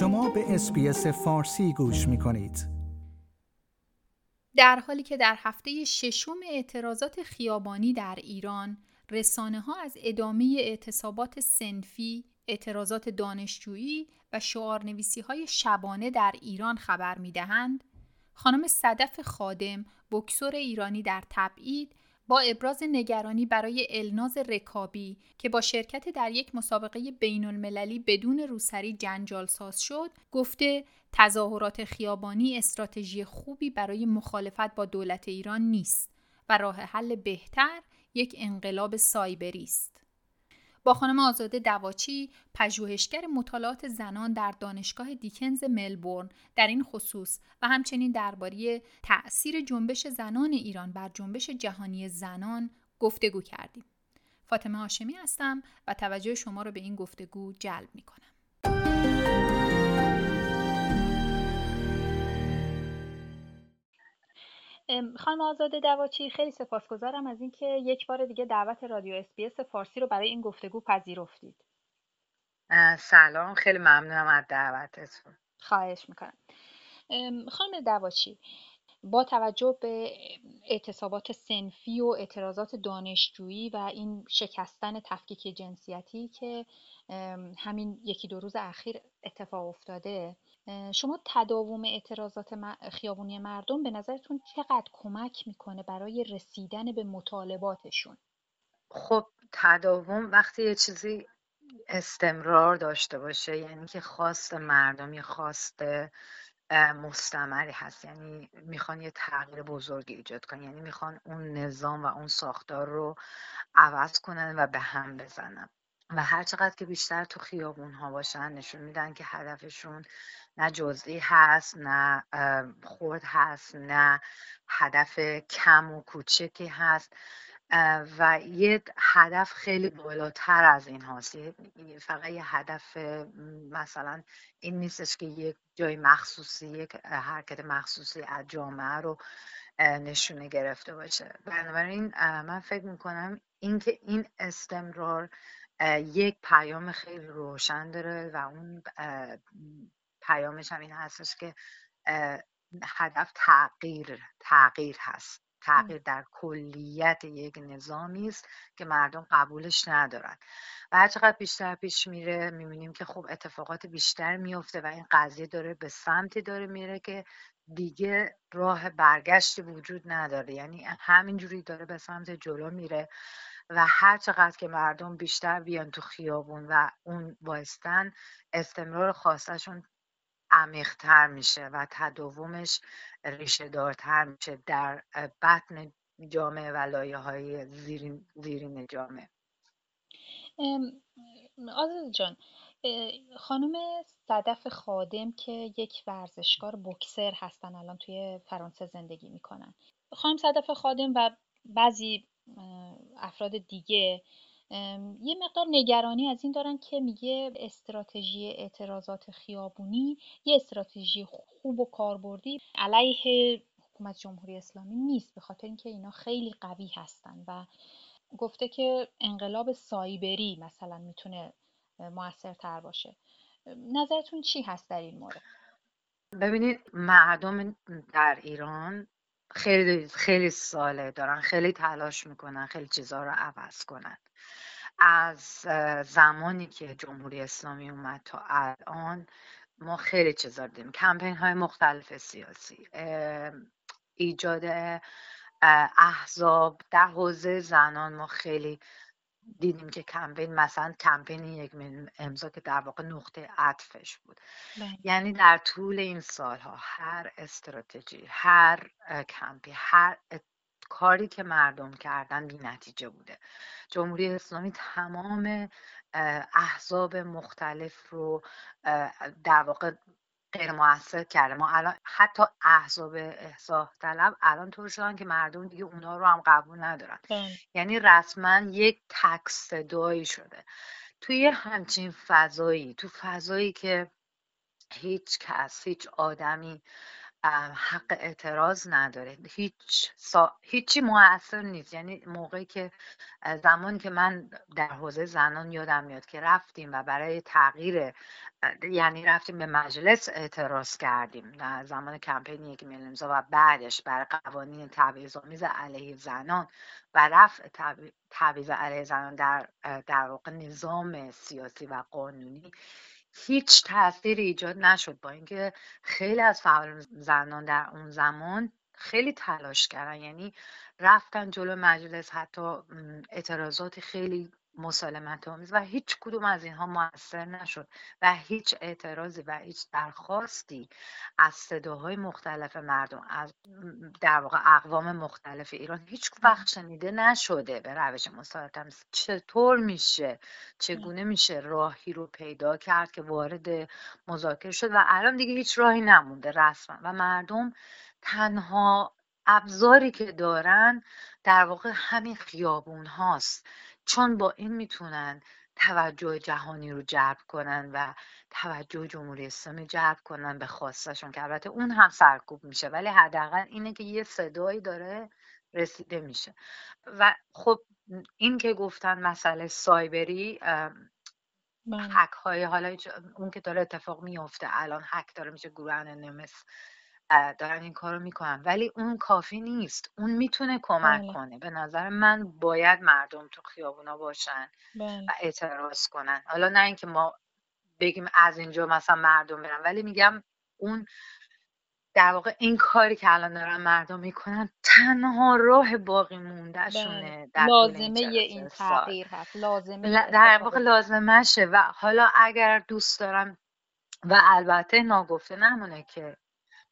شما به اسپیس فارسی گوش می کنید. در حالی که در هفته ششم اعتراضات خیابانی در ایران رسانه ها از ادامه اعتصابات سنفی، اعتراضات دانشجویی و شعارنویسی های شبانه در ایران خبر می دهند، خانم صدف خادم، بکسور ایرانی در تبعید با ابراز نگرانی برای الناز رکابی که با شرکت در یک مسابقه بین المللی بدون روسری جنجال ساز شد گفته تظاهرات خیابانی استراتژی خوبی برای مخالفت با دولت ایران نیست و راه حل بهتر یک انقلاب سایبری است. با خانم آزاده دواچی پژوهشگر مطالعات زنان در دانشگاه دیکنز ملبورن در این خصوص و همچنین درباره تأثیر جنبش زنان ایران بر جنبش جهانی زنان گفتگو کردیم. فاطمه هاشمی هستم و توجه شما را به این گفتگو جلب می کنم. خانم آزاده دواچی خیلی سپاسگزارم از اینکه یک بار دیگه دعوت رادیو اسپیس فارسی رو برای این گفتگو پذیرفتید. سلام خیلی ممنونم از دعوتتون. خواهش می‌کنم. خانم دواچی با توجه به اعتصابات سنفی و اعتراضات دانشجویی و این شکستن تفکیک جنسیتی که همین یکی دو روز اخیر اتفاق افتاده. شما تداوم اعتراضات خیابونی مردم به نظرتون چقدر کمک می‌کنه برای رسیدن به مطالباتشون؟ خب تداوم وقتی یه چیزی استمرار داشته باشه یعنی که خواست مردم یه خواست مستمری هست. یعنی می‌خوان یه تغییر بزرگی ایجاد کنن. یعنی می‌خوان اون نظام و اون ساختار رو عوض کنن و به هم بزنن. و هر چقدر که بیشتر تو خیابون ها باشن نشون میدن که هدفشون نه جزئی هست نه خود هست نه هدف کم و کوچکی هست. و یه هدف خیلی بالاتر از این هاست. فقط یه هدف مثلا این نیستش که یک جای مخصوصی یک حرکت مخصوصی از جامعه رو نشونه گرفته باشه. بنابراین من فکر می‌کنم اینکه این استمرار یک پیام خیلی روشن داره و اون پیامش هم این هستش که هدف تغییر تغییر هست. تغییر در کلیت یک نظامی است که مردم قبولش ندارن. و هر چقدر بیشتر پیش میره می‌بینیم که خب اتفاقات بیشتر میفته و این قضیه داره به سمتی داره میره که دیگه راه برگشتی وجود نداره. یعنی همینجوری داره به سمت جلو میره و هر چقدر که مردم بیشتر بیان تو خیابون و اون وایستن استمرار خواستشون عمیقتر میشه و تداومش ریشه دارتر میشه در بطن جامعه و لایه های زیرین, زیرین جامعه. آزاد جان خانم صدف خادم که یک ورزشکار بکسر هستن الان توی فرانسه زندگی می‌کنن. خانم صدف خادم و بعضی افراد دیگه یه مقدار نگرانی از این دارن که میگه استراتژی اعتراضات خیابونی یه استراتژی خوب و کاربردی علیه حکومت جمهوری اسلامی نیست به خاطر اینکه اینا خیلی قوی هستن و گفته که انقلاب سایبری مثلا می‌تونه موثرتر باشه. نظرتون چی هست در این مورد؟ ببینید مردم در ایران خیلی خیلی ساله دارن خیلی تلاش می‌کنن خیلی چیزها رو عوض کنن. از زمانی که جمهوری اسلامی اومد تا الان ما خیلی چیزا دیدیم. کمپین های مختلف سیاسی ایجاد احزاب در حوزه زنان ما خیلی دیدیم که کمپین مثلا کمپین یک امضا که در واقع نقطه عطفش بود بله. یعنی در طول این سالها هر استراتژی هر کمپی هر کاری که مردم کردن بی نتیجه بوده جمهوری اسلامی تمام احزاب مختلف رو در واقع غیر موثر کرده. ما الان حتی احزاب احساح طلب الان طور شدن که مردم دیگه اونا رو هم قبول ندارن. بله. یعنی رسما یک تک صدایی شده. توی همچین فضایی تو فضایی که هیچ کس هیچ آدمی حق اعتراض نداره. هیچ سا... هیچی موثر نیست. یعنی موقعی که زمانی که من در حوزه زنان یادم میاد که رفتیم و برای تغییر یعنی رفتیم به مجلس اعتراض کردیم. در زمان کمپین یک میلیون و بعدش برای قوانین تبعیض‌آمیز علیه زنان و رفع تبعیض علیه زنان در در واقع نظام سیاسی و قانونی هیچ تاثیری ایجاد نشد با اینکه خیلی از فعال زنان در اون زمان خیلی تلاش کردن. یعنی رفتن جلو مجلس حتی اعتراضات خیلی مسالمت آمیز و هیچ کدوم از اینها موثر نشد و هیچ اعتراضی و هیچ درخواستی از صداهای مختلف مردم از در واقع اقوام مختلف ایران هیچ وقت شنیده نشده به روش مسالمت چطور میشه؟ چگونه میشه راهی رو پیدا کرد که وارد مذاکره شد؟ و الان دیگه هیچ راهی نمونده رسما. و مردم تنها ابزاری که دارن در واقع همین خیابون هاست چون با این می‌تونن توجه جهانی رو جلب کنن و توجه جمهوری اسلامی جلب کنن به خواستشون که البته اون هم سرکوب میشه ولی حداقل اینه که یه صدایی داره رسیده میشه و خب این که گفتن مسئله سایبری بله. حک های حالا اون که داره اتفاق میفته الان حک داره میشه گروه نمس دارن این کارو می‌کنن ولی اون کافی نیست اون می‌تونه کمک بله. کنه به نظر من باید مردم تو خیابونا باشن بله. و اعتراض کنن حالا نه اینکه ما بگیم از اینجا مثلا مردم برن ولی میگم اون در واقع این کاری که الان دارن مردم می‌کنن تنها راه باقی موندهشونه بله. لازمه این تغییر هست لازمه در واقع لازمشه و حالا اگر دوست دارم و البته ناگفته نمونه که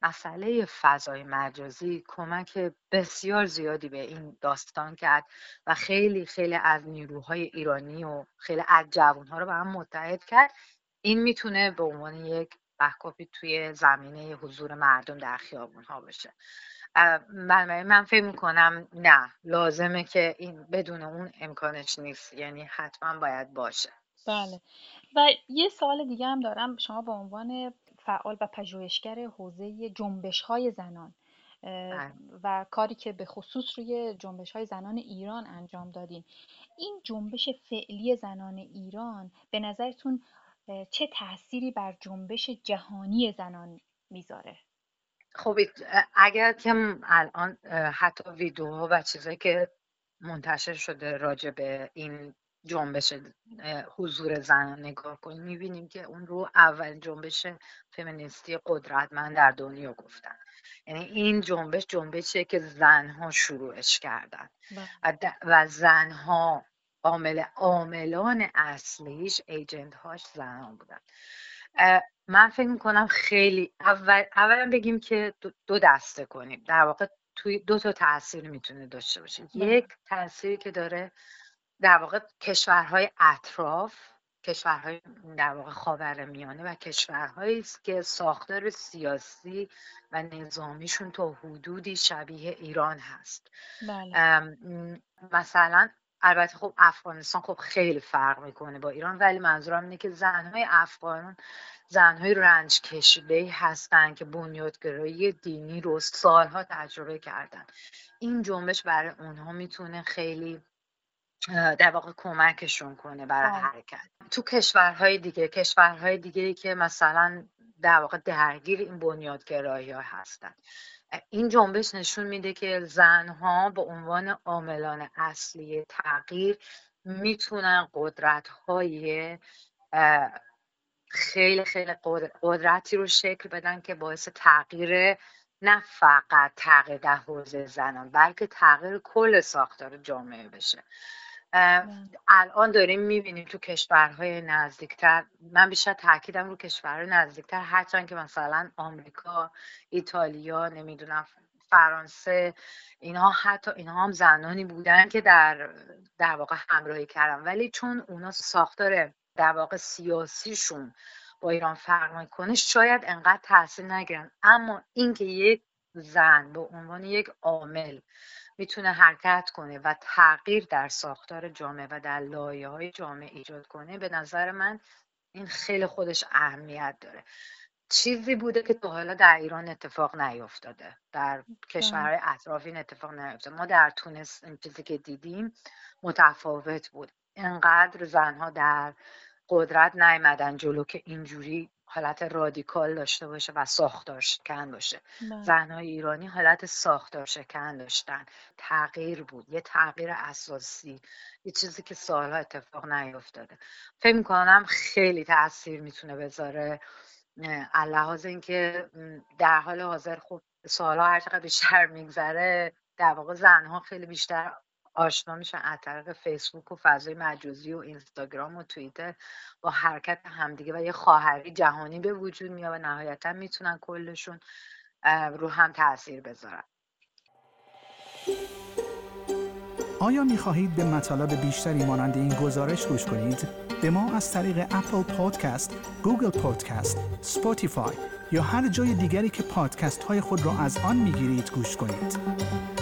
مسئله فضای مجازی کمک بسیار زیادی به این داستان کرد و خیلی خیلی از نیروهای ایرانی و خیلی از جوانها رو به هم متحد کرد. این می‌تونه به عنوان یک بحکاپی توی زمینه حضور مردم در خیابون ها باشه بنابراین من فکر می‌کنم نه لازمه که این بدون اون امکانش نیست. یعنی حتما باید باشه. بله. و یه سوال دیگه هم دارم. شما به عنوان فعال و پژوهشگر حوزه جنبش های زنان بله. و کاری که به خصوص روی جنبش های زنان ایران انجام دادین این جنبش فعلی زنان ایران به نظرتون چه تأثیری بر جنبش جهانی زنان می‌ذاره خب اگر که الان حتی ویدیوها و چیزایی که منتشر شده راجع به این جنبش حضور زن نگاه کنیم. می‌بینیم که اون رو اول جنبش فمینیستی قدرتمند در دنیا گفتن. یعنی این جنبش جنبشیه که زنها شروعش کردن. بله. و زنها عامل عاملان اصلیش ایجنت هاش زنها بودن. من فکر می‌کنم خیلی اول اولا بگیم که دو دسته کنیم. در واقع توی دو تا تاثیر می‌تونه داشته باشه بله. یک تاثیری که داره در واقع کشورهای اطراف کشورهای در واقع خاور میانه و کشورهایی است که ساختار سیاسی و نظامیشون تا حدودی شبیه ایران هست بله. مثلا البته خب افغانستان خب خیلی فرق می‌کنه با ایران ولی منظورم اینه که زنهای افغان زنهای رنج کشیده هستن که بنیادگرایی دینی رو سالها تجربه کردن این جنبش برای اونها می‌تونه خیلی در واقع کمکشون کنه برای حرکت. تو کشورهای دیگه کشورهای دیگه که مثلا در واقع درگیر این بنیادگرایی ها هستن. این جنبش نشون میده که زنها به عنوان عاملان اصلی تغییر می‌تونن قدرت های خیلی خیلی قدرتی رو شکل بدن که باعث تغییر نه فقط تغییر در حوزه زنان بلکه تغییر کل ساختار جامعه بشه. الان داریم می‌بینیم تو کشورهای نزدیکتر من بیشتر تاکیدم رو کشورهای نزدیکتر هرچند که مثلا آمریکا ایتالیا نمی‌دونم فرانسه اینها حتی اینها هم زنانی بودن که در در واقع همراهی کردن. ولی چون اونا ساختار در واقع سیاسیشون با ایران فرق می‌کنه شاید انقدر تاثیر نگیرن. اما اینکه یک زن به عنوان یک عامل می‌تونه حرکت کنه و تغییر در ساختار جامعه و در لایه های جامعه ایجاد کنه به نظر من این خیلی خودش اهمیت داره. چیزی بوده که تا حالا در ایران اتفاق نیفتاده در کشورهای اطراف این اتفاق نیفتاده ما در تونس این چیزی که دیدیم متفاوت بود. انقدر زنها در قدرت نیمدن جلو که اینجوری حالت رادیکال داشته باشه و ساختار شکن باشه. بله. زنهای ایرانی حالت ساختار شکن داشتن. تغییر بود. یه تغییر اساسی. یه چیزی که سالها اتفاق نیفتاده. فکر می‌کنم خیلی تاثیر می‌تونه بذاره لحاظ اینکه در حال حاضر خب سالها هر چقدر بیشتر میگذره در واقع زنها خیلی بیشتر آشنا میشن از طریق فیسبوک و فضای مجازی و اینستاگرام و توییتر با حرکت همدیگه و یه خواهری جهانی به وجود میاد و نهایتا می‌تونن کلشون رو هم تاثیر بذارن آیا می خواهید به مطالب بیشتری مانند این گزارش گوش کنید؟ به ما از طریق Apple Podcast، Google Podcast، Spotify یا هر جای دیگری که پادکست های خود را از آن می گیرید گوش کنید.